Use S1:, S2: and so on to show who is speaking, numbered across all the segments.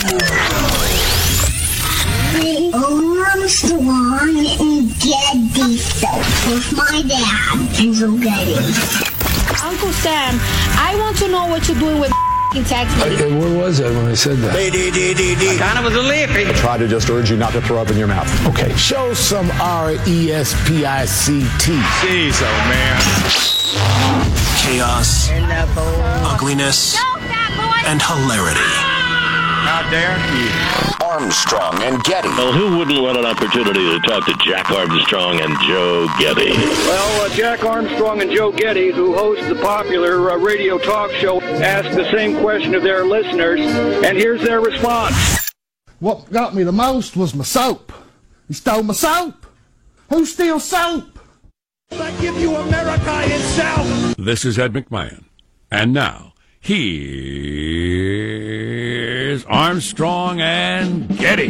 S1: The Armstrong and Getty Show with my dad, Andrew Getty.
S2: Uncle Sam, I want to know what you're doing with tax money.
S3: Hey, where was I when I said that?
S4: Kind of was a lippy.
S5: try to just urge you not to throw up in your mouth.
S3: Okay, show some R E S P I C T.
S6: Jeez, oh man.
S7: chaos, ugliness, and hilarity.
S6: How dare he?
S5: Armstrong and Getty.
S8: Well, who wouldn't want an opportunity to talk to Jack Armstrong and Joe Getty?
S9: Well, uh, Jack Armstrong and Joe Getty, who host the popular uh, radio talk show, ask the same question of their listeners, and here's their response.
S3: What got me the most was my soap. He stole my soap. Who steals soap?
S9: I give you America itself.
S10: This is Ed McMahon. And now, here's Armstrong and Getty.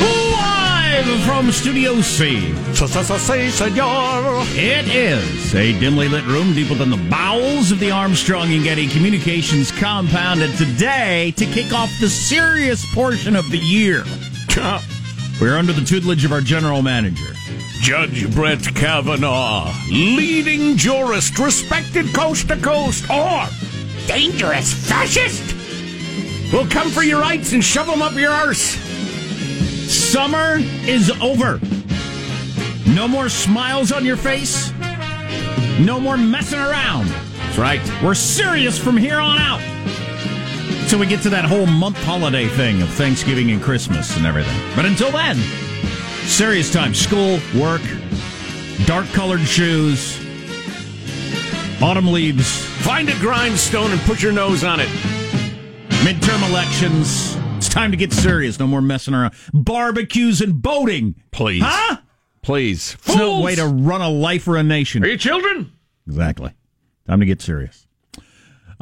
S11: Live from Studio C. Senor. It is a dimly lit room deep within the bowels of the Armstrong and Getty Communications compound. And today, to kick off the serious portion of the year, we're under the tutelage of our general manager, Judge Brett Kavanaugh, leading jurist, respected coast to coast, or dangerous fascist. We'll come for your rights and shove them up your arse. Summer is over. No more smiles on your face. No more messing around. That's right. We're serious from here on out. So we get to that whole month holiday thing of Thanksgiving and Christmas and everything. But until then, serious time. School, work, dark colored shoes, autumn leaves,
S10: Find a grindstone and put your nose on it.
S11: midterm elections. It's time to get serious. No more messing around. Barbecues and boating.
S10: Please.
S11: Huh?
S10: Please.
S11: It's no way to run a life or a nation.
S10: Are you children?
S11: Exactly. Time to get serious.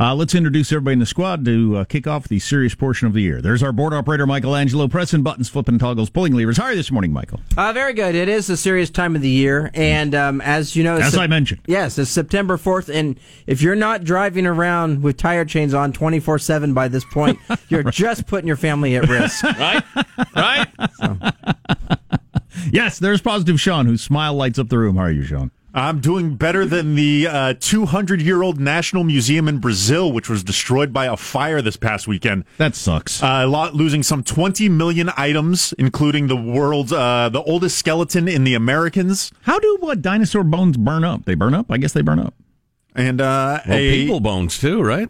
S11: Uh, let's introduce everybody in the squad to uh, kick off the serious portion of the year. There's our board operator, Michelangelo, pressing buttons, flipping toggles, pulling levers. How are you this morning, Michael?
S12: Uh, very good. It is a serious time of the year, and um, as you know,
S11: As
S12: Sep-
S11: I mentioned.
S12: yes, it's September fourth, and if you're not driving around with tire chains on twenty four seven by this point, you're just putting your family at risk.
S10: Right? right?
S11: Yes, there's positive Sean, whose smile lights up the room. How are you, Sean?
S13: I'm doing better than the 200 year old National Museum in Brazil, which was destroyed by a fire this past weekend.
S11: That sucks.
S13: Uh, a lot, losing some 20 million items, including the world's uh, the oldest skeleton in the Americans,
S11: How do what dinosaur bones burn up? They burn up? I guess they burn up.
S13: and uh,
S10: Well,
S13: a
S10: people bones too, right?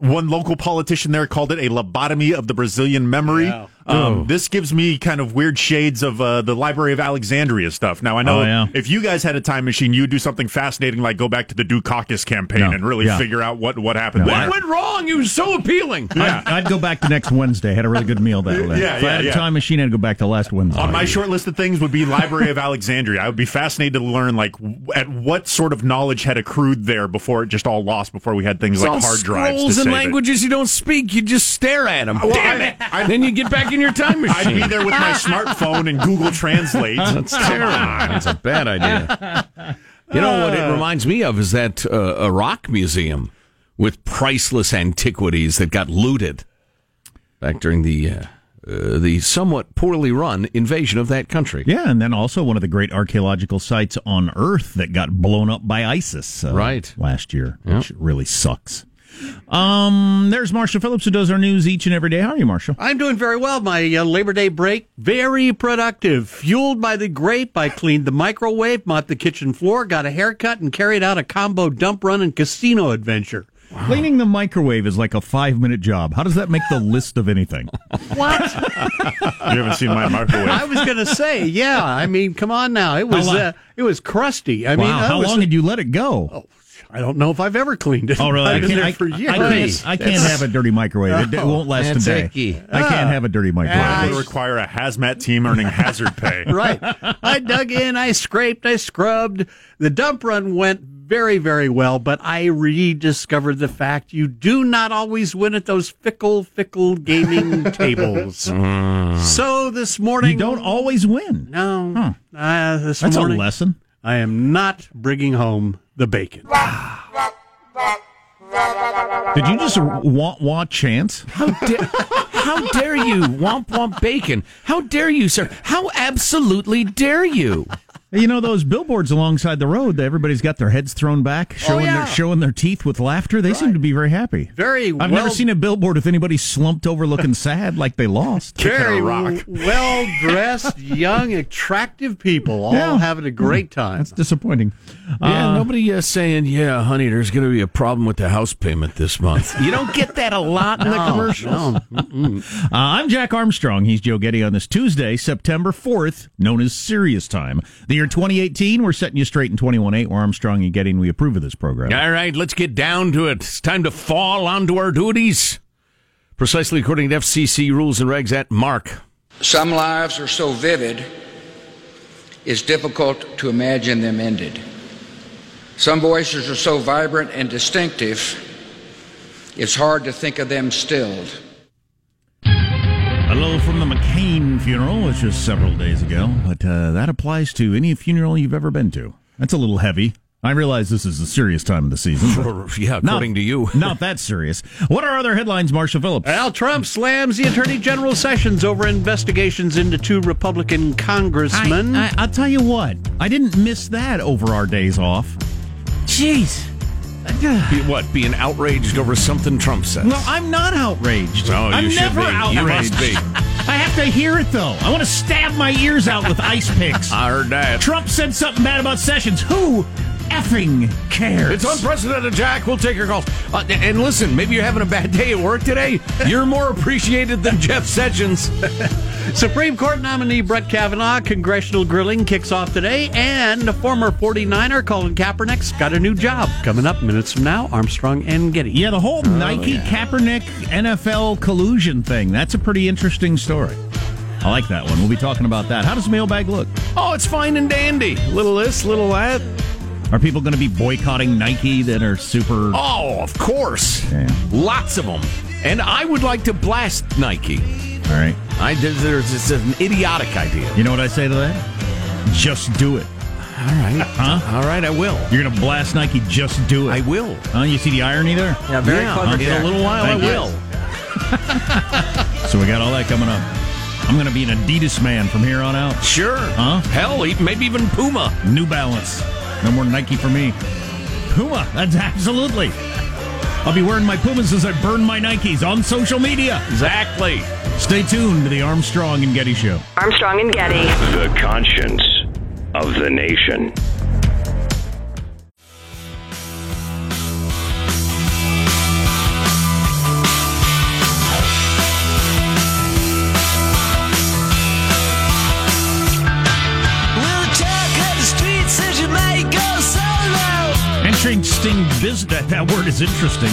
S13: one local politician there called it a lobotomy of the Brazilian memory. Um, this gives me kind of weird shades of uh, the Library of Alexandria stuff. Now I know
S11: Oh, yeah.
S13: if you guys had a time machine, you'd do something fascinating like go back to the Dukakis campaign
S11: No.
S13: and really
S11: Yeah.
S13: figure out what what happened
S11: No.
S13: there.
S10: What went wrong? You were so appealing.
S13: Yeah.
S11: I'd, I'd go back to next Wednesday. Had a really good meal that day.
S13: Yeah,
S11: if I
S13: yeah,
S11: had a time machine, I'd go back to last Wednesday.
S13: On my short list of things would be Library of Alexandria. I would be fascinated to learn like w- at what sort of knowledge had accrued there before it just all lost before we had things
S10: It's
S13: like hard drives to
S10: scrolls and
S13: save
S10: languages you don't speak. You just stare at them.
S13: Well,
S10: Damn
S13: I-
S10: it!
S13: I-
S10: then you get back in your time
S13: it. I'd be there with my smartphone and Google Translate.
S10: That's terrible. That's a bad idea. You know what it reminds me of is that uh, Iraq museum with priceless antiquities that got looted back during the uh, uh, the somewhat poorly run invasion of that country.
S11: Yeah, and then also one of the great archaeological sites on Earth that got blown up by ISIS uh,
S10: Right.
S11: last year, which really sucks. Um, there's Marshall Phillips who does our news each and every day. How are you, Marshall?
S14: I'm doing very well. My uh, Labor Day break, very productive. Fueled by the grape, I cleaned the microwave, mopped the kitchen floor, got a haircut, and carried out a combo dump run and casino adventure.
S11: Cleaning the microwave is like a five minute job. How does that make the list of anything?
S14: What?
S13: you haven't seen my microwave.
S14: I was going to say, yeah. I mean, come on now. It was uh, it was crusty. I mean,
S11: wow,
S14: I
S11: how
S14: was-
S11: long did you let it go?
S14: I don't know if I've ever cleaned it.
S11: Oh, really? I
S14: I've been
S11: can't,
S14: there
S11: I,
S14: for years.
S11: I can't, I can't have a dirty microwave. It, it won't last a day.
S10: icky.
S11: I can't have a dirty microwave.
S13: It
S11: microwave.
S13: would require a hazmat team earning hazard pay.
S14: right. I dug in, I scraped, I scrubbed. The dump run went very, very well, but I rediscovered the fact you do not always win at those fickle, fickle gaming tables. So this morning.
S11: You don't always win.
S14: No. Uh, this
S11: That's
S14: morning.
S11: a lesson.
S14: I am not bringing home the bacon.
S11: Did you just want want chance?
S10: How dare, how dare you, womp womp bacon? How dare you, sir? How absolutely dare you?
S11: You know those billboards alongside the road. Everybody's got their heads thrown back, oh, showing
S14: yeah.
S11: their showing their teeth with laughter. They seem to be very happy.
S14: Very
S11: I've
S14: well,
S11: never seen a billboard with anybody slumped over, looking sad, like they lost.
S14: very well dressed, young, attractive people all
S11: Yeah.
S14: having a great hmm. time.
S11: That's disappointing.
S10: Yeah,
S11: Uh,
S10: nobody uh, saying, "Yeah, honey, there's going to be a problem with the house payment this month." You don't get that a lot in the commercials.
S14: no.
S11: Uh, I'm Jack Armstrong. He's Joe Getty on this Tuesday, September 4th, known as Serious Time. The year 2018, we're setting you straight in 21.8. We're Armstrong and Getty, and we approve of this program.
S10: All right, let's get down to it. It's time to fall onto our duties. Precisely according to FCC rules and regs at Mark.
S15: Some lives are so vivid, it's difficult to imagine them ended. Some voices are so vibrant and distinctive, it's hard to think of them stilled.
S11: Hello from the McCain funeral, which was several days ago, but uh, that applies to any funeral you've ever been to. That's a little heavy. I realize this is a serious time of the season.
S10: Yeah, according
S11: not,
S10: to you.
S11: not that serious. What are other headlines, Marshall Phillips?
S14: Al Trump slams the Attorney General Sessions over investigations into two Republican congressmen.
S11: I, I, will tell you what, I didn't miss that over our days off. Jeez.
S10: Be, what? Being outraged over something Trump says?
S11: No, I'm not outraged.
S10: Oh, you
S11: I'm
S10: should
S11: never
S10: be. You
S11: outraged.
S10: must be.
S11: I have to hear it though. I want to stab my ears out with ice picks.
S10: I heard that.
S11: Trump said something bad about Sessions. Who effing cares?
S10: It's unprecedented, Jack. We'll take your calls. Uh, and listen, maybe you're having a bad day at work today. You're more appreciated than Jeff Sessions.
S14: Supreme Court nominee Brett Kavanaugh congressional grilling kicks off today, and former 49er Colin Kaepernick's got a new job coming up minutes from now. Armstrong and Getty.
S11: Yeah, the whole Nike Kaepernick NFL collusion thing. That's a pretty interesting story. I like that one. We'll be talking about that. How does mailbag look?
S10: Oh, it's fine and dandy. Little this, little that.
S11: Are people going to be boycotting Nike that are super?
S10: Oh, of course.
S11: Yeah.
S10: Lots of them. And I would like to blast Nike.
S11: All right.
S10: I there's, there's it's an idiotic idea.
S11: You know what I say to that? Just do it.
S10: All right.
S11: Huh?
S10: All right, I will.
S11: You're going to blast Nike. Just do it.
S10: I will.
S11: Huh? You see the irony there?
S12: Yeah, very
S10: Yeah,
S12: clever.
S10: in a little while
S11: Thank
S10: I
S11: you.
S10: will.
S11: So we got all that coming up. I'm going to be an Adidas man from here on out.
S10: Sure.
S11: Huh?
S10: Hell, e- maybe even Puma.
S11: New Balance. No more Nike for me. Puma. That's absolutely. I'll be wearing my Pumas as I burn my Nikes on social media.
S10: Exactly.
S11: Stay tuned to the Armstrong and Getty Show.
S16: Armstrong and Getty.
S8: The conscience of the nation.
S11: Interesting business. That, that word is interesting.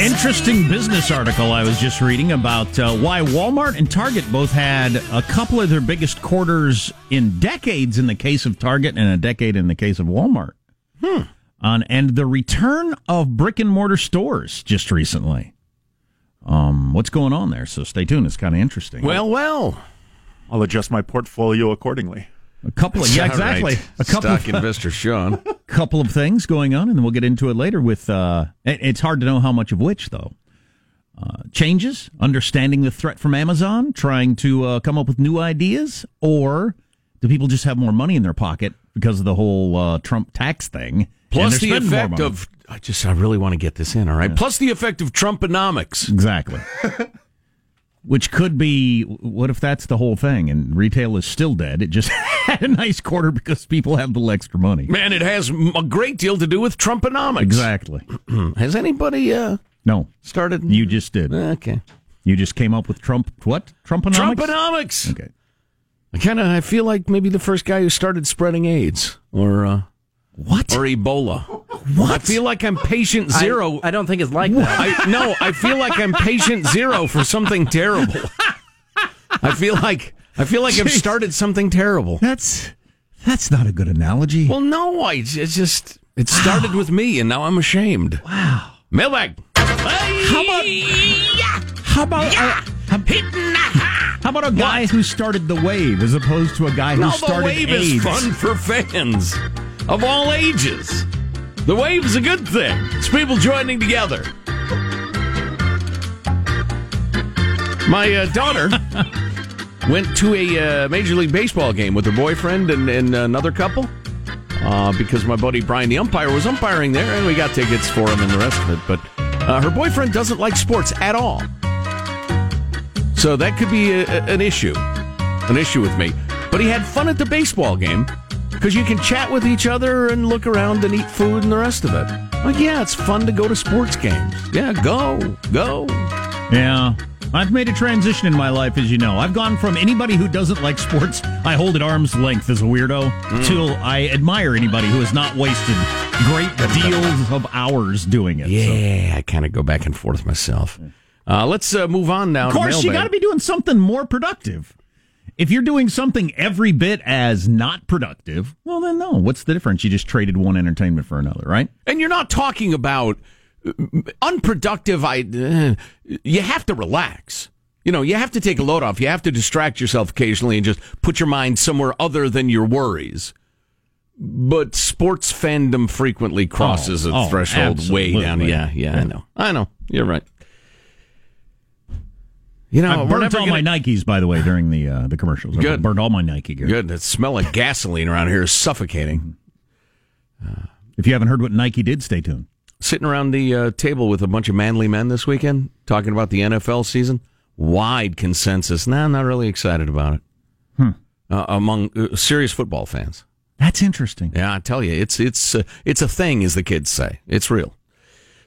S11: Interesting business article I was just reading about uh, why Walmart and Target both had a couple of their biggest quarters in decades in the case of Target and a decade in the case of Walmart.
S10: Hmm.
S11: On and the return of brick and mortar stores just recently. Um, what's going on there? So stay tuned. It's kind of interesting.
S10: Well, well.
S13: I'll adjust my portfolio accordingly.
S11: A couple of yeah, exactly.
S10: right.
S11: A couple
S10: Stock
S11: of,
S10: investor Sean.
S11: couple of things going on, and then we'll get into it later. With uh, it's hard to know how much of which though. Uh, changes, understanding the threat from Amazon, trying to uh, come up with new ideas, or do people just have more money in their pocket because of the whole uh, Trump tax thing?
S10: Plus the effect of I just I really want to get this in, all right. Plus the effect of Trumponomics.
S11: exactly. Which could be, what if that's the whole thing and retail is still dead? It just had a nice quarter because people have a little extra money.
S10: Man, it has a great deal to do with Trumponomics.
S11: Exactly.
S10: Has anybody uh,
S11: No,
S10: started?
S11: you just did.
S10: okay.
S11: You just came up with Trump. What? Trumponomics?
S10: Trumponomics.
S11: Okay.
S10: I kind of I feel like maybe the first guy who started spreading AIDS or uh,
S11: What?
S10: or Ebola.
S11: What?
S10: I feel like I'm patient zero.
S12: I, I don't think it's like that.
S10: I no, I feel like I'm patient zero for something terrible. I feel like I feel like I've started something terrible.
S11: That's that's not a good analogy.
S10: Well, no, I it's just it started with me, and now I'm ashamed. Wow. Mailbag.
S11: how about how about uh, how- How about a guy who started the wave as opposed to a guy who
S10: No, the wave
S11: AIDS?
S10: is fun for fans of all ages. The wave's a good thing. It's people joining together. My uh, daughter went to a uh, Major League Baseball game with her boyfriend and, and another couple uh, because my buddy Brian, the umpire, was umpiring there, and we got tickets for him and the rest of it. But uh, her boyfriend doesn't like sports at all. So that could be a, a- an issue, an issue with me. But he had fun at the baseball game because you can chat with each other and look around and eat food and the rest of it. Like, yeah, it's fun to go to sports games. Yeah, go, go.
S11: Yeah. I've made a transition in my life, as you know. I've gone from anybody who doesn't like sports, I hold at arm's length as a weirdo,
S10: Mm.
S11: till I admire anybody who has not wasted great deals of hours doing it. So.
S10: Yeah, I kind of go back and forth myself. Uh, let's uh, move on now.
S11: Of course, you got to be doing something more productive. If you're doing something every bit as not productive, well, then no. What's the difference? You just traded one entertainment for another, right?
S10: And you're not talking about uh, unproductive. I. Uh, you have to relax. You know, you have to take a load off. You have to distract yourself occasionally and just put your mind somewhere other than your worries. But sports fandom frequently crosses
S11: Oh,
S10: a
S11: oh,
S10: threshold way down.
S11: absolutely.
S10: Yeah, yeah, I know. I know. You're right. You know,
S11: I
S10: we're
S11: burnt all
S10: gonna-
S11: my Nikes, by the way, during the uh, the commercials. I
S10: Good.
S11: burned all my Nike gear.
S10: Good. The smell of gasoline around here is suffocating.
S11: If you haven't heard what Nike did, stay tuned.
S10: Sitting around the uh, table with a bunch of manly men this weekend, talking about the NFL season. Wide consensus. Nah, I'm not really excited about it.
S11: Hmm.
S10: Uh, among uh, serious football fans.
S11: That's interesting.
S10: Yeah, I tell you, it's it's uh, it's a thing, as the kids say. It's real.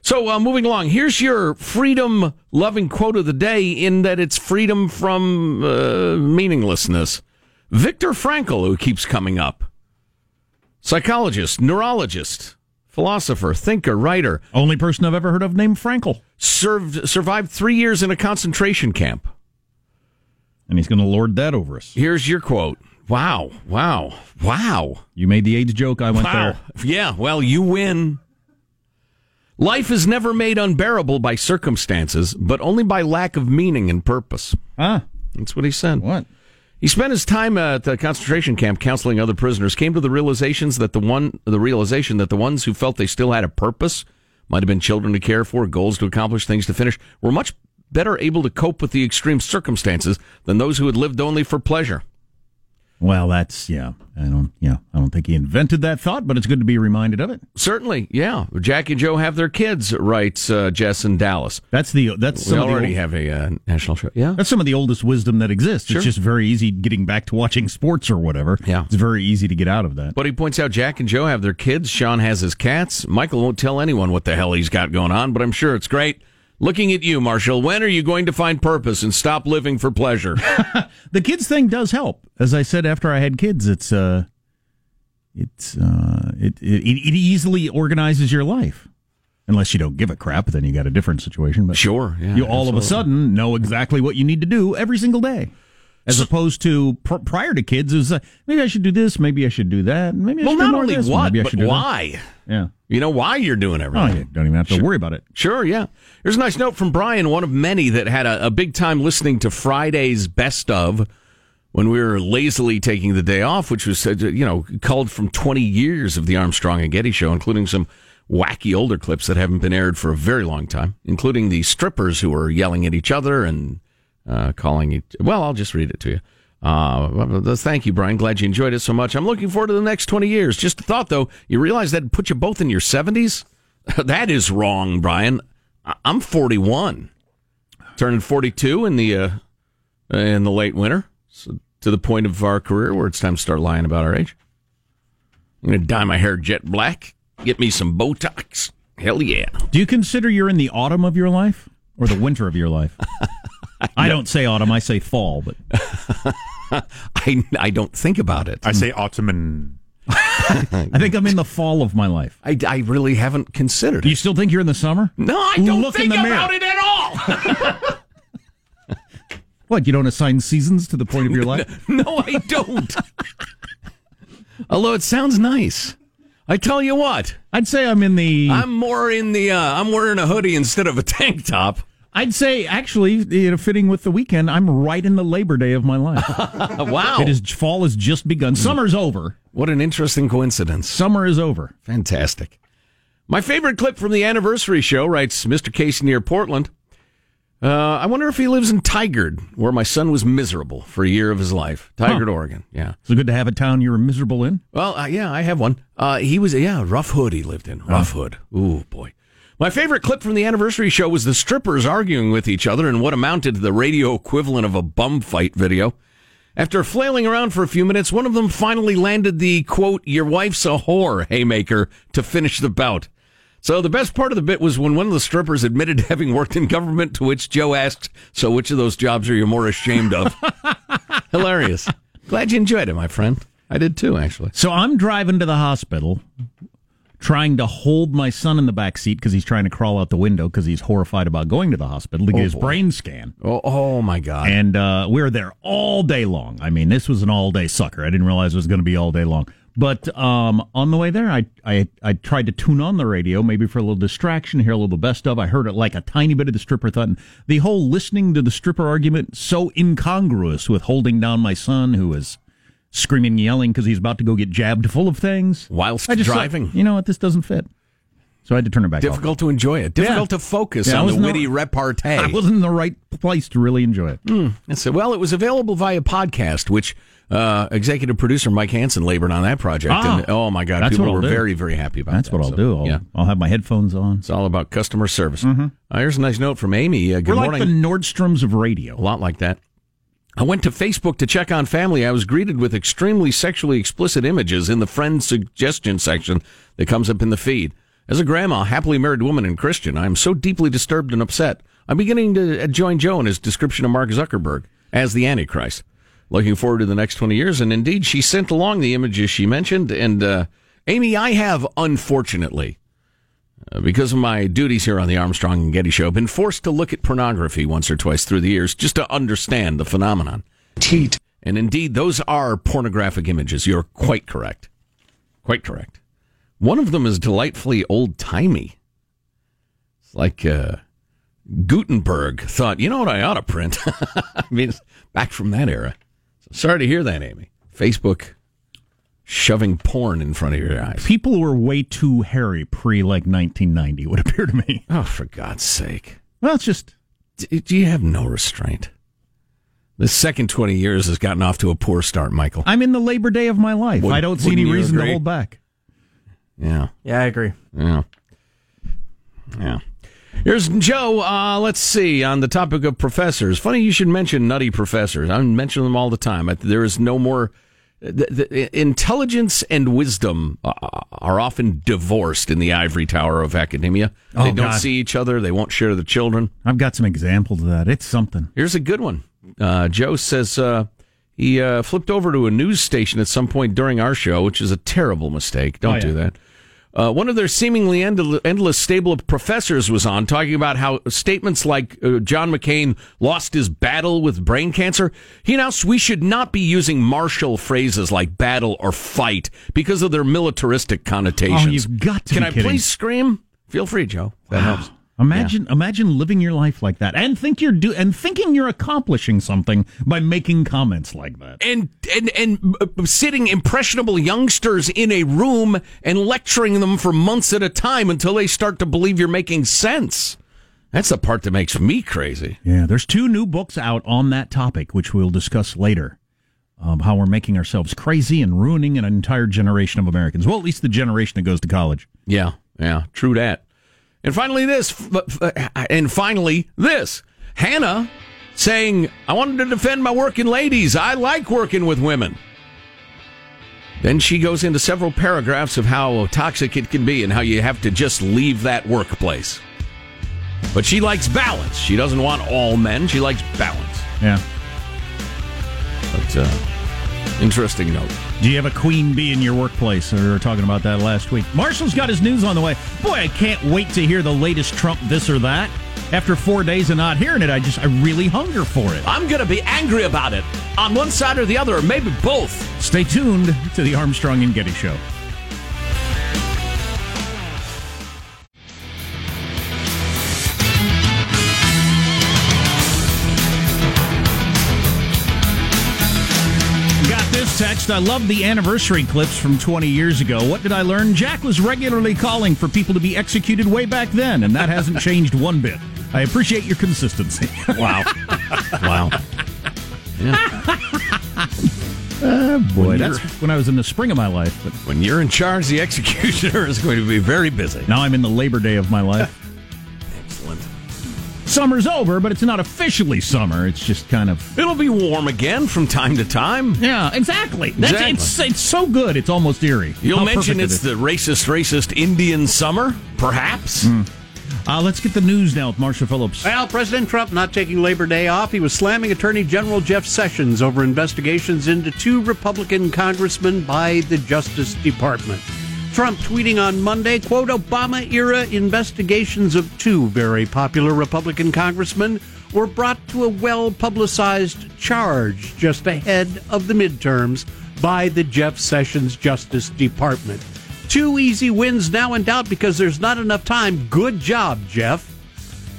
S10: So, uh, moving along, here's your freedom loving quote of the day. In that it's freedom from uh, meaninglessness. Viktor Frankl, who keeps coming up, psychologist, neurologist, philosopher, thinker, writer.
S11: Only person I've ever heard of named Frankl.
S10: Served survived three years in a concentration camp.
S11: And he's going to lord that over us.
S10: Here's your quote. Wow! Wow! Wow!
S11: You made the AIDS joke. I went
S10: Wow.
S11: there.
S10: Yeah, well, you win. Life is never made unbearable by circumstances, but only by lack of meaning and purpose.
S11: Ah,
S10: That's what he said.
S11: what?
S10: He spent his time at the concentration camp counseling other prisoners, came to the realizations that the one the realization that the ones who felt they still had a purpose, might have been children to care for, goals to accomplish, things to finish, were much better able to cope with the extreme circumstances than those who had lived only for pleasure.
S11: Well, that's yeah. I don't yeah. I don't think he invented that thought, but it's good to be reminded of it.
S10: Certainly, yeah. Jack and Joe have their kids, writes uh, Jess in Dallas.
S11: That's the that's
S10: We
S11: some of the
S10: already
S11: old-
S10: have a uh, national show. Yeah.
S11: That's some of the oldest wisdom that exists.
S10: Sure.
S11: It's just very easy getting back to watching sports or whatever.
S10: Yeah.
S11: It's very easy to get out of that.
S10: But he points out Jack and Joe have their kids. Sean has his cats. Michael won't tell anyone what the hell he's got going on, but I'm sure it's great. Looking at you, Marshall, when are you going to find purpose and stop living for pleasure?
S11: The kids thing does help. As I said after I had kids, it's uh it's uh it it, it easily organizes your life. Unless you don't give a crap, then you got a different situation. But
S10: Sure, yeah,
S11: you all of a sudden know exactly what you need to do every single day, as opposed to pr- prior to kids. Was uh, maybe I should do this, maybe I should do that, maybe I
S10: well,
S11: should do
S10: not
S11: more
S10: only
S11: this,
S10: what,
S11: maybe I
S10: but
S11: should do that.
S10: why.
S11: Yeah.
S10: You know why you're doing
S11: Oh,
S10: everything.
S11: you don't even have to worry about it.
S10: Sure, yeah. Here's a nice note from Brian, one of many that had a, a big time listening to Friday's best of when we were lazily taking the day off, which was, uh, you know, culled from 20 years of the Armstrong and Getty show, including some wacky older clips that haven't been aired for a very long time, including the strippers who were yelling at each other and uh, calling each. Well, I'll just read it to you. Uh, thank you, Brian. Glad you enjoyed it so much. I'm looking forward to the next 20 years. Just a thought, though. You realize that put you both in your 70s? that is wrong, Brian. I- I'm 41, turning 42 in the uh, in the late winter, so to the point of our career where it's time to start lying about our age. I'm going to dye my hair jet black, get me some Botox. Hell yeah.
S11: Do you consider you're in the autumn of your life or the winter of your life? I don't say autumn, I say fall, but
S10: I, I don't think about it.
S13: I say autumn and
S11: I think I'm in the fall of my life.
S10: I, I really haven't considered
S11: Do
S10: it.
S11: you still think you're in the summer?
S10: No, I don't
S11: Look in
S10: think
S11: the mirror.
S10: about it at all.
S11: What, you don't assign seasons to the point of your life?
S10: no, I don't. Although it sounds nice. I tell you what,
S11: I'd say I'm in the
S10: I'm more in the. Uh, I'm wearing a hoodie instead of a tank top.
S11: I'd say, actually, you know, fitting with the weekend, I'm right in the Labor Day of my life.
S10: wow.
S11: It is fall has just begun. Summer's over.
S10: What an interesting coincidence.
S11: Summer is over.
S10: Fantastic. My favorite clip from the anniversary show, writes Mr. Casey near Portland. Uh, I wonder if he lives in Tigard, where my son was miserable for a year of his life. Tigard,
S11: Huh.
S10: Oregon. Yeah.
S11: Is it good to have a town you were miserable in?
S10: Well, uh, yeah, I have one. Uh, he was, yeah, Rough Hood he lived in. Rough Hood. Ooh, boy. My favorite clip from the anniversary show was the strippers arguing with each other in what amounted to the radio equivalent of a bum fight video. After flailing around for a few minutes, one of them finally landed the quote, your wife's a whore haymaker to finish the bout. So the best part of the bit was when one of the strippers admitted to having worked in government, to which Joe asked, so which of those jobs are you more ashamed of? Hilarious. Glad you enjoyed it, my friend. I did too, actually.
S11: So I'm driving to the hospital, trying to hold my son in the back seat because he's trying to crawl out the window because he's horrified about going to the hospital to get
S10: Oh,
S11: his
S10: boy.
S11: brain scan.
S10: Oh, oh my God.
S11: And uh, we were there all day long. I mean, this was an all day sucker. I didn't realize it was going to be all day long. But um, on the way there, I, I I tried to tune on the radio, maybe for a little distraction, hear a little best of. I heard it like a tiny bit of the stripper thought. And the whole listening to the stripper argument so incongruous with holding down my son, who was screaming, and yelling because he's about to go get jabbed full of things
S10: Whilst
S11: I just thought,
S10: driving.
S11: you know what? This doesn't fit. So I had to turn it back. off.
S10: Difficult to enjoy it. Difficult
S11: Yeah.
S10: to focus
S11: Yeah,
S10: on the witty repartee.
S11: I wasn't in the right place to really enjoy it.
S10: Mm, that's it. Well, it was available via podcast, which uh, executive producer Mike Hansen labored on that project.
S11: Ah,
S10: and oh my God, people were
S11: do.
S10: very, very happy about
S11: That's
S10: that.
S11: what I'll
S10: So,
S11: do. I'll,
S10: yeah,
S11: I'll have my headphones on.
S10: it's all about customer service. Uh, here's a nice note from Amy. Uh, good
S11: We're like
S10: morning.
S11: the Nordstroms of radio.
S10: a lot like that. I went to Facebook to check on family. I was greeted with extremely sexually explicit images in the friend suggestion section that comes up in the feed. As a grandma, happily married woman, and Christian, I am so deeply disturbed and upset. I'm beginning to join Joe in his description of Mark Zuckerberg as the Antichrist. Looking forward to the next 20 years. And indeed, she sent along the images she mentioned. And uh, Amy, I have, unfortunately, uh, because of my duties here on the Armstrong and Getty Show, I've been forced to look at pornography once or twice through the years just to understand the phenomenon. Teat. And indeed, those are pornographic images. You're quite correct. Quite correct. One of them is delightfully old timey. It's like uh, Gutenberg thought, you know what I ought to print? I mean, it's back from that era. So sorry to hear that, Amy. Facebook shoving porn in front of your eyes.
S11: People were way too hairy pre like 1990, would appear to me.
S10: Oh, for God's sake.
S11: Well, it's just.
S10: D- Do you have no restraint? The second 20 years has gotten off to a poor start, Michael.
S11: I'm in the Labor Day of my life.
S10: Would-
S11: I don't see any reason
S10: agree?
S11: to hold back.
S10: Yeah.
S12: Yeah, I agree.
S10: Yeah. Yeah. Here's Joe. Uh, let's see. On the topic of professors, funny you should mention nutty professors. I mention them all the time. I- There is no more. The, the, intelligence and wisdom uh, are often divorced in the ivory tower of academia. They
S11: Oh,
S10: don't
S11: God.
S10: see each other. They won't share the children.
S11: I've got some examples of that. It's something.
S10: Here's a good one. Uh, Joe says uh, he uh, flipped over to a news station at some point during our show, which is a terrible mistake. Don't
S11: Oh, yeah.
S10: do that. Uh, one of their seemingly end- endless stable of professors was on talking about how statements like uh, John McCain lost his battle with brain cancer. He announced we should not be using martial phrases like battle or fight because of their militaristic connotations.
S11: Oh, you've got to
S10: Can I
S11: kidding.
S10: please scream? Feel free, Joe. That helps.
S11: Imagine, imagine living your life like that, and think you're do, and thinking you're accomplishing something by making comments like that.
S10: and and and uh, sitting impressionable youngsters in a room and lecturing them for months at a time until they start to believe you're making sense. That's the part that makes me crazy.
S11: Yeah, there's two new books out on that topic, which we'll discuss later. Um, how we're making ourselves crazy and ruining an entire generation of Americans. Well, at least the generation that goes to college.
S10: Yeah, yeah, true that. And finally, this, f- and finally, this. Hannah saying, I wanted to defend my working ladies. I like working with women. Then she goes into several paragraphs of how toxic it can be and how you have to just leave that workplace. But she likes balance. She doesn't want all men, she likes balance.
S11: Yeah.
S10: But, uh, interesting note.
S11: Do you have a queen bee in your workplace? We were talking about that last week. Marshall's got his news on the way. Boy, I can't wait to hear the latest Trump this or that. After four days of not hearing it, I just I really hunger for it.
S10: I'm going to be angry about it on one side or the other, or maybe both.
S11: Stay tuned to the Armstrong and Getty Show. Text, I love the anniversary clips from 20 years ago. What did I learn? Jack was regularly calling for people to be executed way back then, and that hasn't changed one bit. I appreciate your consistency.
S10: Wow. wow.
S11: Oh, boy, that's when I was in the spring of my life. But
S10: When you're in charge, the executioner is going to be very busy.
S11: now I'm in the labor day of my life.
S10: Excellent.
S11: Summer's over, but it's not officially summer. It's just kind of
S10: It'll be warm again from time to time.
S11: yeah, exactly. That's,
S10: Exactly.
S11: It's it's so good. It's almost eerie.
S10: You'll
S11: How
S10: mention
S11: perfect it
S10: it's the racist, racist Indian summer, perhaps.
S11: Uh, let's get the news now with Marshall Phillips.
S14: Well, President Trump not taking Labor Day off. He was slamming Attorney General Jeff Sessions over investigations into two Republican congressmen by the Justice Department. Trump tweeting on Monday, quote, Obama era investigations of two very popular Republican congressmen were brought to a well publicized charge just ahead of the midterms by the Jeff Sessions Justice Department. Two easy wins now in doubt because there's not enough time. Good job, Jeff.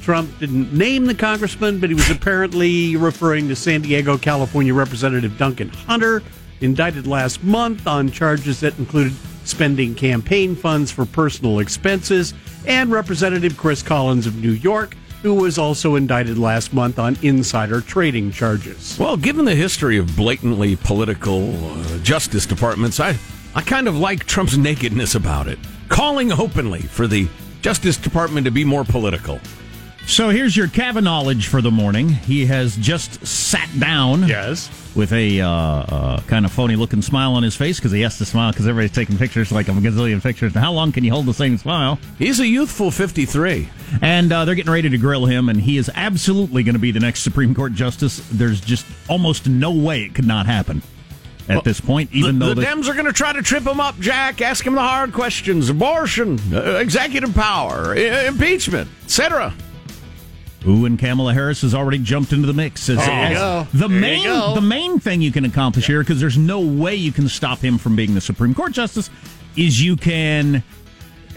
S14: Trump didn't name the congressman, but he was apparently referring to San Diego, California Representative Duncan Hunter, indicted last month on charges that included spending campaign funds for personal expenses, and Representative Chris Collins of New York, who was also indicted last month on insider trading charges.
S10: Well, given the history of blatantly political uh, justice departments, I, I kind of like Trump's nakedness about it, calling openly for the Justice Department to be more political.
S11: So here's your Kavanaugh for the morning. He has just sat down.
S14: Yes.
S11: With a uh, uh, kind of phony looking smile on his face because he has to smile because everybody's taking pictures like a gazillion pictures. And how long can you hold the same smile?
S10: He's a youthful 53.
S11: And uh, they're getting ready to grill him, and he is absolutely going to be the next Supreme Court justice. There's just almost no way it could not happen at this point, even
S10: the,
S11: though
S10: the Dems are going to try to trip him up, Jack, ask him the hard questions abortion, uh, executive power, i- impeachment, etc.
S11: Ooh, and Kamala Harris has already jumped into the mix. As, as oh,
S14: go.
S11: The
S14: There
S11: main, the main thing you can accomplish here, because there's no way you can stop him from being the Supreme Court justice, is you can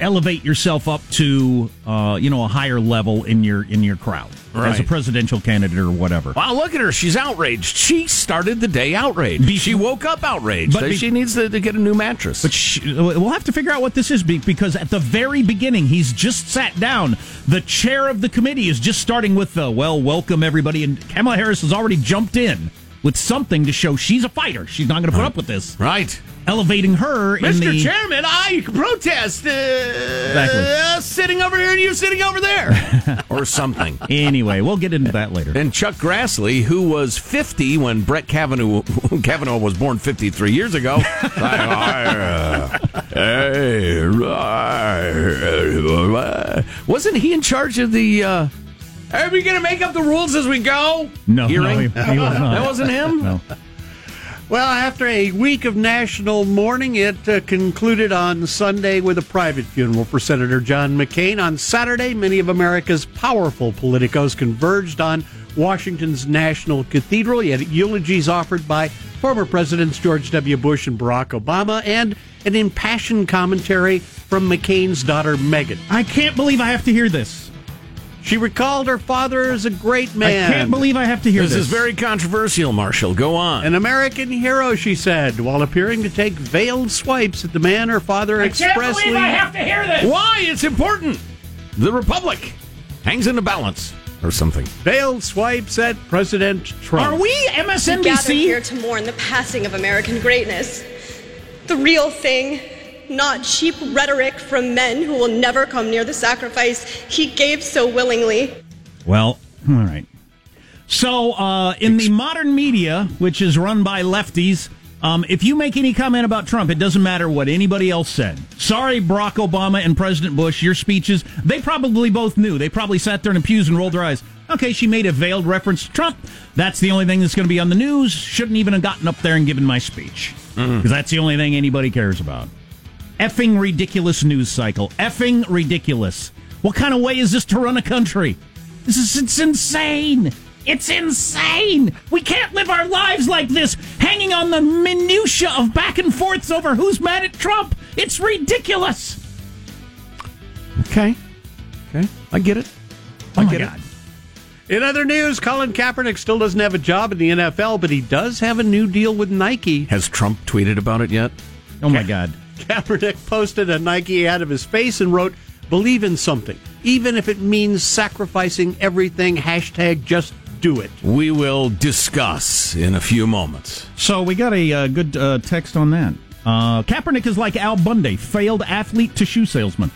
S11: elevate yourself up to, uh, you know, a higher level in your in your crowd as a presidential candidate or whatever.
S10: Wow, look at her. She's outraged. She started the day outraged.
S11: Be-
S10: she woke up outraged.
S11: But be-
S10: she needs to, to get a new mattress.
S11: But sh- we'll have to figure out what this is because at the very beginning, he's just sat down. The chair of the committee is just starting with the, well, welcome everybody. And Kamala Harris has already jumped in with something to show she's a fighter. She's not going to put up with this.
S10: right.
S11: Elevating her
S10: Mr.
S11: the.
S10: Chairman, I protest uh,
S11: Exactly.
S10: uh, sitting over here and you sitting over there. or something.
S11: Anyway, we'll get into that later.
S10: And Chuck Grassley, who was 50 when Brett Kavanaugh, Kavanaugh was born 53 years ago. I- I, hey, wasn't he in charge of the. Uh, are we going to make up the rules as we go?
S11: No, no,
S10: Hearing?
S11: he, he was not.
S10: That wasn't him?
S11: No.
S14: Well, after a week of national mourning, it uh, concluded on Sunday with a private funeral for Senator John McCain. On Saturday, many of America's powerful politicos converged on Washington's National Cathedral. You had eulogies offered by former Presidents George W. Bush and Barack Obama, and an impassioned commentary from McCain's daughter, Meghan.
S11: I can't believe I have to hear this.
S14: She recalled her father as a great man.
S11: I can't believe I have to hear
S10: This
S11: this.
S10: is very controversial, Marshall. Go on.
S14: An American hero, she said, while appearing to take veiled swipes at the man her father expressly.
S11: Exactly, I have to hear this.
S10: Why? It's important. The Republic hangs in the balance or something.
S14: Veiled swipes at President Trump.
S11: Are we
S16: We gather here to mourn the passing of American greatness. The real thing, not cheap rhetoric from men who will never come near the sacrifice he gave so willingly.
S11: Well, all right. So, uh, in the modern media, which is run by lefties, um, if you make any comment about Trump, it doesn't matter what anybody else said. Sorry, Barack Obama and President Bush, your speeches, they probably both knew. They probably sat there in the pews and rolled their eyes. Okay, she made a veiled reference to Trump. That's the only thing that's going to be on the news. Shouldn't even have gotten up there and given my speech. Because that's the only thing anybody cares about. Effing ridiculous news cycle. Effing ridiculous. What kind of way is this to run a country? This is it's insane. It's insane. We can't live our lives like this, hanging on the minutia of back and forths over who's mad at Trump. It's ridiculous.
S10: Okay. Okay. I get it. I
S11: Oh my
S10: get
S11: God.
S10: it.
S14: In other news, Colin Kaepernick still doesn't have a job in the NFL, but he does have a new deal with Nike.
S10: Has Trump tweeted about it yet?
S11: Oh my God.
S14: Kaepernick posted a Nike ad of his face and wrote, Believe in something, even if it means sacrificing everything. Hashtag just do it.
S10: We will discuss in a few moments.
S11: So we got a uh, good uh, text on that. Uh, Kaepernick is like Al Bundy, failed athlete to shoe salesman.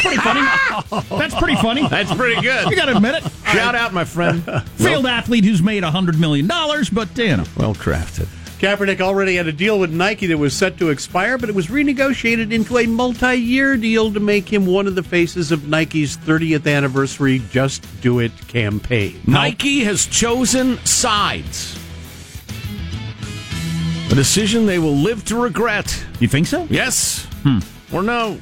S11: pretty funny. That's pretty funny.
S10: That's pretty good.
S11: You got to admit it.
S10: Shout out, my friend.
S11: Failed athlete who's made a hundred million dollars, but you know,
S10: well crafted.
S14: Kaepernick already had a deal with Nike that was set to expire, but it was renegotiated into a multi year deal to make him one of the faces of Nike's 30th anniversary Just Do It campaign.
S10: Nike has chosen sides. A decision they will live to regret.
S11: You think so?
S10: Yes.
S11: Hmm.
S10: Or no.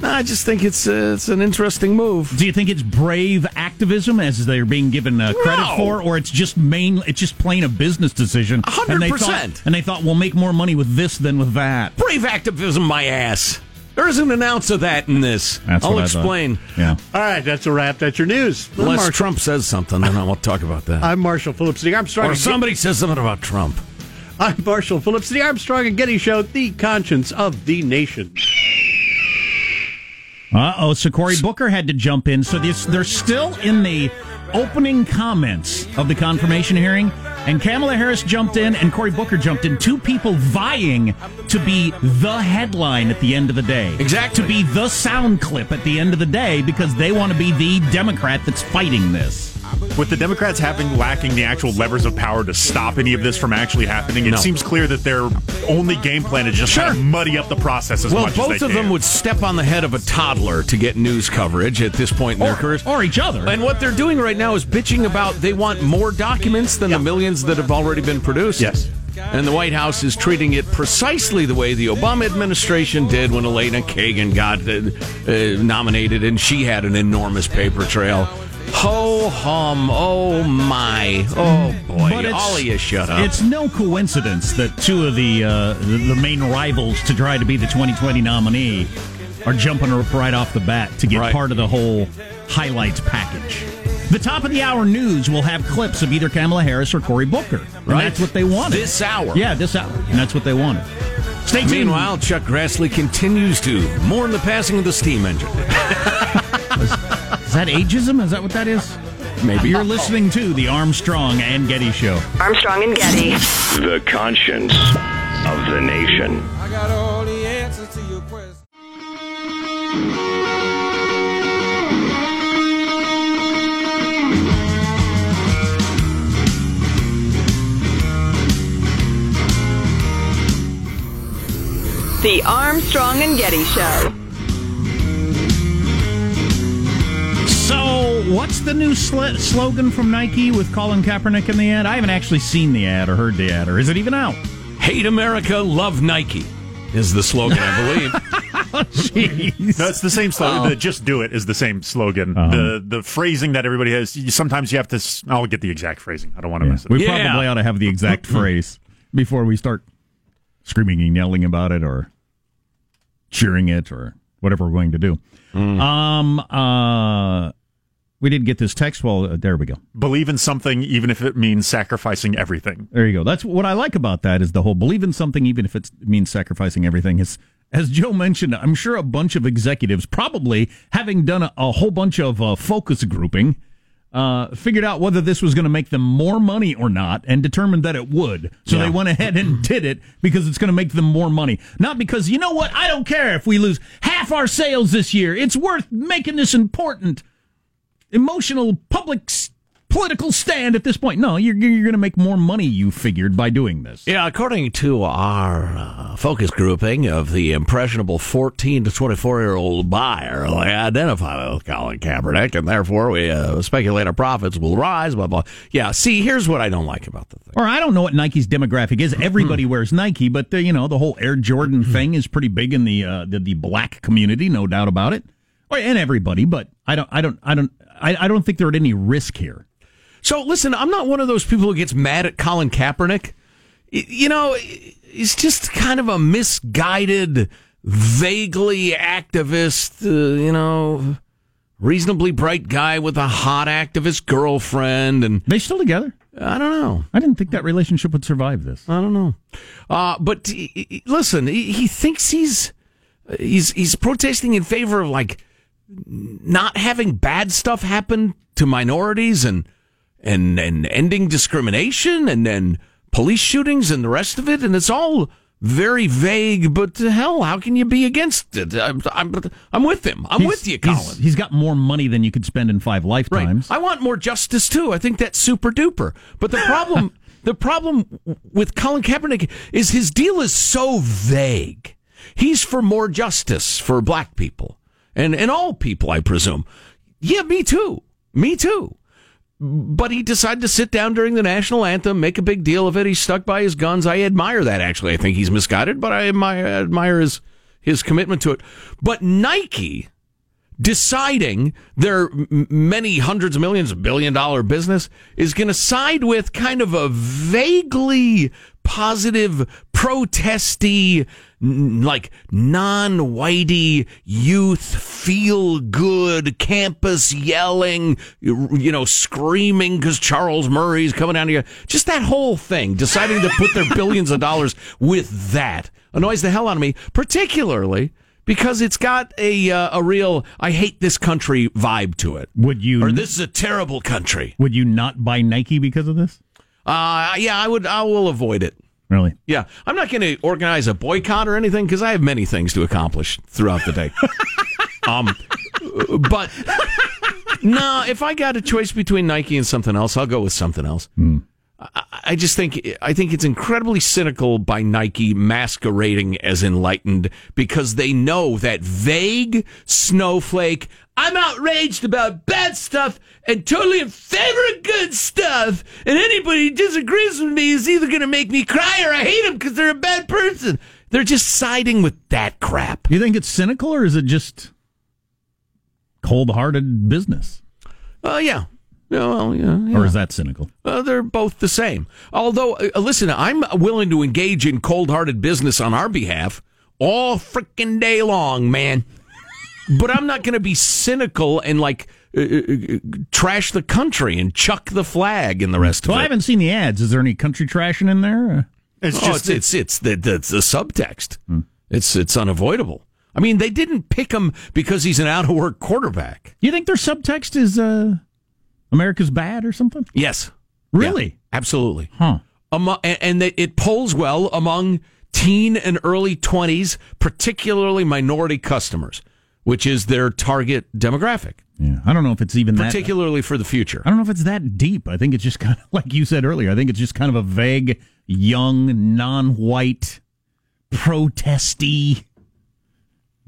S10: No, I just think it's uh, it's an interesting move.
S11: Do you think it's brave activism as they're being given uh, credit
S10: No.
S11: for, or it's just main? It's just plain a business decision.
S10: A hundred
S11: And they
S10: percent.
S11: thought- And they thought we'll make more money with this than with that.
S10: Brave activism, my ass. There isn't an ounce of that in this.
S11: That's
S10: I'll
S11: what I
S10: explain.
S11: Yeah.
S14: All right, that's a wrap. That's your news. I'm
S10: Unless
S14: Marshall,
S10: Trump says something, then I won't talk about that.
S14: I'm Marshall Phillips, the Armstrong.
S10: or
S14: and Get-
S10: somebody says something about Trump.
S14: I'm Marshall Phillips, the Armstrong and Getty Show, the conscience of the nation.
S11: Uh oh, so Cory Booker had to jump in. So this, they're still in the opening comments of the confirmation hearing, and Kamala Harris jumped in, and Cory Booker jumped in. Two people vying to be the headline at the end of the day.
S10: Exactly.
S11: To be the sound clip at the end of the day because they want to be the Democrat that's fighting this.
S13: With the Democrats having lacking the actual levers of power to stop any of this from actually happening, it
S10: No.
S13: seems clear that their only game plan is just kind of muddy up the process as
S10: Well,
S13: much
S10: both
S13: as they
S10: of
S13: can.
S10: them would step on the head of a toddler to get news coverage at this point in their careers.
S11: or each other.
S10: And what they're doing right now is bitching about they want more documents than the millions that have already been produced.
S14: Yes.
S10: And the White House is treating it precisely the way the Obama administration did when Elena Kagan got uh, uh, nominated and she had an enormous paper trail. Ho hum, oh my, oh boy,
S11: But it's-
S10: all of you shut up.
S11: It's no coincidence that two of the uh, the main rivals to try to be the 2020 nominee are jumping up right off the bat to get
S10: Right.
S11: part of the whole highlights package. The top of the hour news will have clips of either Kamala Harris or Cory Booker. And
S10: Right.
S11: that's what they wanted.
S10: This hour.
S11: Yeah, this hour. And that's what they wanted. Stay tuned.
S10: Meanwhile, Chuck Grassley continues to mourn the passing of the steam engine.
S11: Is that ageism? Is that what that is?
S10: Maybe.
S11: You're listening to the Armstrong and Getty Show.
S17: Armstrong and Getty.
S8: The conscience of the nation.
S18: I got all the answers to your questions.
S17: The Armstrong and Getty Show.
S11: So, what's the new sl- slogan from Nike with Colin Kaepernick in the ad? I haven't actually seen the ad or heard the ad, or is it even out?
S10: Hate America, love Nike is the slogan, I believe.
S11: Jeez.
S13: No, it's the same slogan.
S10: Oh.
S13: The "Just Do It" is the same slogan.
S11: Uh-huh.
S13: The the phrasing that everybody has. you- Sometimes you have to. I'll get the exact phrasing. I don't want to mess it.
S11: We
S13: up.
S10: Yeah.
S11: probably ought to have the exact phrase before we start screaming and yelling about it or cheering it or whatever we're going to do. Um, uh, we didn't get this text. Well, uh, there we go.
S13: Believe in something, even if it means sacrificing everything.
S11: There you go. That's what I like about that is the whole believe in something, even if it means sacrificing everything. Is as Joe mentioned, I'm sure a bunch of executives, probably having done a, a whole bunch of uh, focus grouping, uh, figured out whether this was going to make them more money or not, and determined that it would. So
S10: Yeah.
S11: they went ahead and did it because it's going to make them more money, not because you know what? I don't care if we lose half our sales this year. It's worth making this important emotional public s- political stand at this point. No, you're you're going to make more money. You figured by doing this.
S10: Yeah, according to our uh, focus grouping of the impressionable 14 to 24 year old buyer, they identify with Colin Kaepernick, and therefore we uh, speculate our profits will rise. Blah blah. Yeah. See, here's what I don't like about the thing.
S11: Or I don't know what Nike's demographic is. Everybody wears Nike, but the, you know the whole Air Jordan thing is pretty big in the uh, the, the black community, no doubt about it. And everybody, but I don't I don't I don't I, I don't think they're at any risk here.
S10: So listen, I'm not one of those people who gets mad at Colin Kaepernick. You know, he's just kind of a misguided, vaguely activist, uh, you know, reasonably bright guy with a hot activist girlfriend, and
S11: they still together.
S10: I don't know.
S11: I didn't think that relationship would survive this.
S10: I don't know. Uh, but he- he- listen, he, he thinks he's he's he's protesting in favor of like not having bad stuff happen to minorities and and and ending discrimination and then police shootings and the rest of it, and it's all very vague. But hell, how can you be against it? I'm I'm, I'm with him. I'm
S11: He's-
S10: with you, Colin.
S11: He's, he's got more money than you could spend in five lifetimes.
S10: I want more justice too. I think that's super duper. But the problem, the problem with Colin Kaepernick is his deal is so vague. He's for more justice for black people and and all people, I presume. Yeah, me too. Me too. But he decided to sit down during the national anthem, make a big deal of it. He stuck by his guns. I admire that. Actually, I think he's misguided, but I admire, admire his his commitment to it. But Nike deciding their many hundreds of millions billion dollar business is going to side with kind of a vaguely positive protesty n- like non-whitey youth feel good campus yelling you know screaming because charles murray's coming down here just that whole thing deciding to put their billions of dollars with that annoys the hell out of me particularly because it's got a uh, a real I hate this country vibe to it.
S11: Would you?
S10: Or this is a terrible country.
S11: Would you not buy Nike because of this?
S10: Uh yeah, I would. I will avoid it.
S11: Really?
S10: Yeah, I'm not going to organize a boycott or anything because I have many things to accomplish throughout the day. um, but no, if I got a choice between Nike and something else, I'll go with something else. I, I just think I think it's incredibly cynical by Nike masquerading as enlightened because they know that vague snowflake. I'm outraged about bad stuff and totally in favor of good stuff. And anybody who disagrees with me is either going to make me cry or I hate them because they're a bad person. They're just siding with that crap.
S11: You think it's cynical or is it just cold-hearted business?
S10: Oh yeah. Yeah, well, yeah, yeah.
S11: Or is that cynical?
S10: Uh, they're both the same. Although, uh, listen, I'm willing to engage in cold-hearted business on our behalf all freaking day long, man. but I'm not going to be cynical and like uh, uh, uh, trash the country and chuck the flag and the rest
S11: Well,
S10: of
S11: I haven't seen the ads. Is there any country trashing in there?
S10: It's just it's it's, the, the the subtext. It's it's unavoidable. I mean, they didn't pick him because he's an out of work quarterback.
S11: You think their subtext is uh, America's bad or something?
S10: Yes,
S11: Really?
S10: Yeah, absolutely.
S11: Huh.
S10: Amo- and, it polls well among teen and early 20s, particularly minority customers, which is their target demographic,
S11: Yeah. I don't know if it's even that.
S10: Uh, particularly for the future.
S11: I don't know if it's that deep. I think it's just kind of like you said earlier. I think it's just kind of a vague, young, non-white, protesty,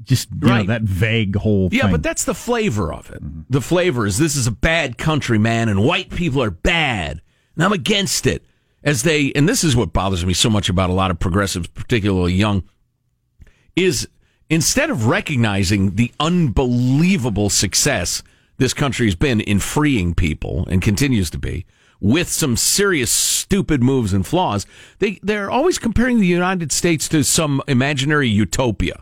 S11: just you know, that vague whole.
S10: Yeah,
S11: thing.
S10: but that's the flavor of it. The flavor is this is a bad country, man, and white people are bad, and I'm against it. As they, and this is what bothers me so much about a lot of progressives, particularly young, is instead of recognizing the unbelievable success this country has been in freeing people and continues to be, with some serious stupid moves and flaws, they they're always comparing the United States to some imaginary utopia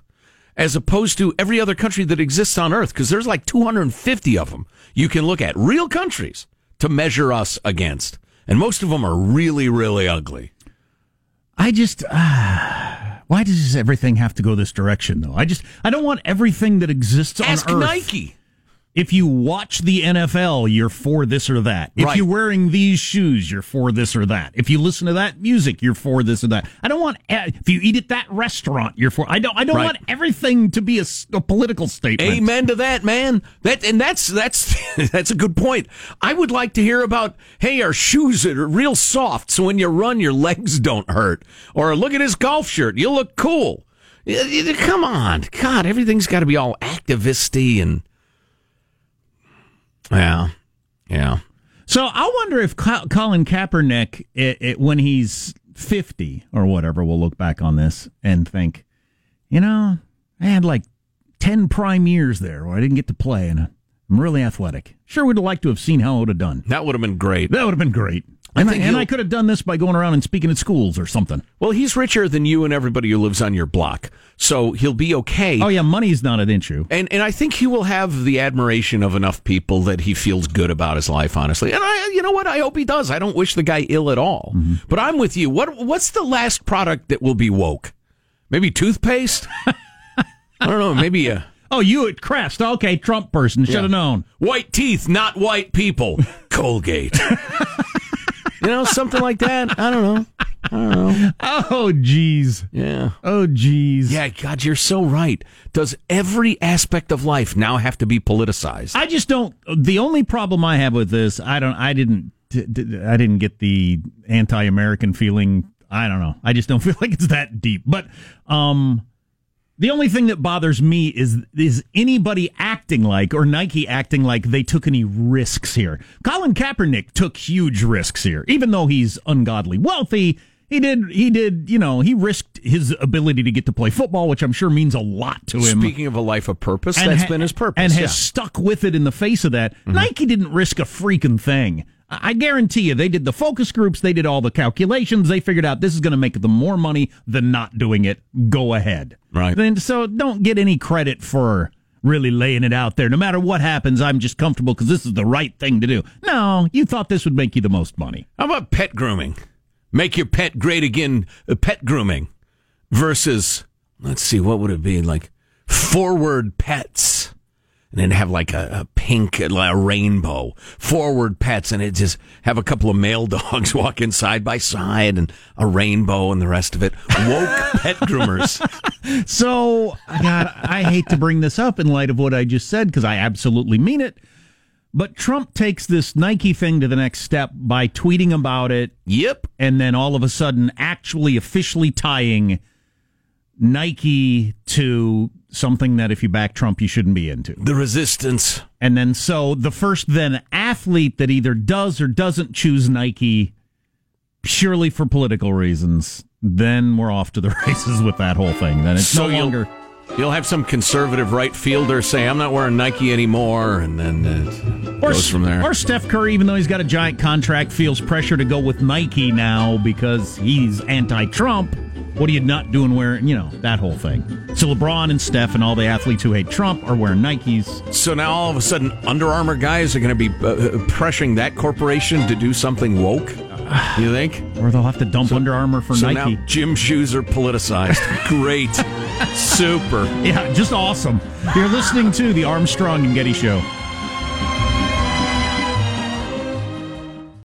S10: as opposed to every other country that exists on earth because there's like 250 of them you can look at real countries to measure us against and most of them are really really ugly
S11: I just. Uh, why does everything have to go this direction, though? I just. I don't want everything that exists
S10: ask
S11: on Earth.
S10: Ask Nike
S11: If you watch the NFL, you're for this or that. If
S10: Right.
S11: you're wearing these shoes, you're for this or that. If you listen to that music, you're for this or that. I don't want. eh, If you eat at that restaurant, you're for. I don't. I don't
S10: Right.
S11: want everything to be a political statement.
S10: amen to that man that and that's that's that's a good point i would like to hear about hey our shoes are real soft so when you run your legs don't hurt or look at his golf shirt you look cool come on god everything's got to be all activisty and yeah. Yeah.
S11: So I wonder if Colin Kaepernick, it, it, when he's 50 or whatever, will look back on this and think, you know, I had like 10 prime years there where I didn't get to play, and I'm really athletic. Sure would have liked to have seen how it would have done.
S10: That would have been great.
S11: That would have been great. And, I, and I could have done this by going around and speaking at schools or something.
S10: Well, he's richer than you and everybody who lives on your block, so he'll be okay.
S11: Oh yeah, money's not an issue.
S10: And and I think he will have the admiration of enough people that he feels good about his life, honestly. And I, you know what? I hope he does. I don't wish the guy ill at all.
S11: Mm-hmm.
S10: But I'm with you. What what's the last product that will be woke? Maybe toothpaste. I don't know. Maybe a.
S11: Oh, you at Crest. Okay, Trump person. Should have
S10: Yeah.
S11: known.
S10: White teeth, not white people. Colgate. you know, something like that. I don't know. I don't know.
S11: Oh, jeez.
S10: Yeah.
S11: Oh, jeez.
S10: Yeah, God, you're so right. Does every aspect of life now have to be politicized?
S11: I just don't. The only problem I have with this, I don't. I didn't. I didn't get the anti-American feeling. I don't know. I just don't feel like it's that deep. But um, the only thing that bothers me is is anybody acting like or Nike acting like they took any risks here. Colin Kaepernick took huge risks here, even though he's ungodly wealthy. He did. He did. You know, he risked his ability to get to play football, which I'm sure means a lot to him.
S10: Speaking of a life of purpose,
S11: And
S10: that's
S11: ha-
S10: been his purpose.
S11: and has stuck with it in the face of that. Mm-hmm. Nike didn't risk a freaking thing. I guarantee you, they did the focus groups, they did all the calculations, they figured out this is going to make them more money than not doing it. Go ahead,
S10: Right.
S11: Then so don't get any credit for really laying it out there. No matter what happens, I'm just comfortable because this is the right thing to do. No, you thought this would make you the most money.
S10: How about pet grooming? Make your pet great again. uh, Pet grooming versus let's see, what would it be like? Forward pets, and then have like a, a pink, uh, a rainbow. Forward pets, and it just have a couple of male dogs walking side by side, and a rainbow, and the rest of it. Woke pet groomers.
S11: So, God, I hate to bring this up in light of what I just said because I absolutely mean it. But Trump takes this Nike thing to the next step by tweeting about it.
S10: Yep.
S11: And then all of a sudden, actually officially tying Nike to something that if you back Trump, you shouldn't be into.
S10: The resistance.
S11: And then so the first then athlete that either does or doesn't choose Nike purely for political reasons, then we're off to the races with that whole thing. Then it's
S10: So
S11: no
S10: you'll-
S11: longer.
S10: You'll have some conservative right fielder say, "I'm not wearing Nike anymore," and then it
S11: Or,
S10: goes from there.
S11: or Steph Curry, even though he's got a giant contract, feels pressure to go with Nike now because he's anti-Trump. What are you not doing wearing, you know, that whole thing. So LeBron and Steph and all the athletes who hate Trump are wearing Nikes.
S10: So now all of a sudden, Under Armour guys are going to be uh, uh, pressuring that corporation to do something woke. You think?
S11: Or they'll have to dump Under Armour for
S10: so
S11: Nike.
S10: now gym shoes are politicized. Great, super.
S11: Yeah, just awesome. You're listening to the Armstrong and Getty Show.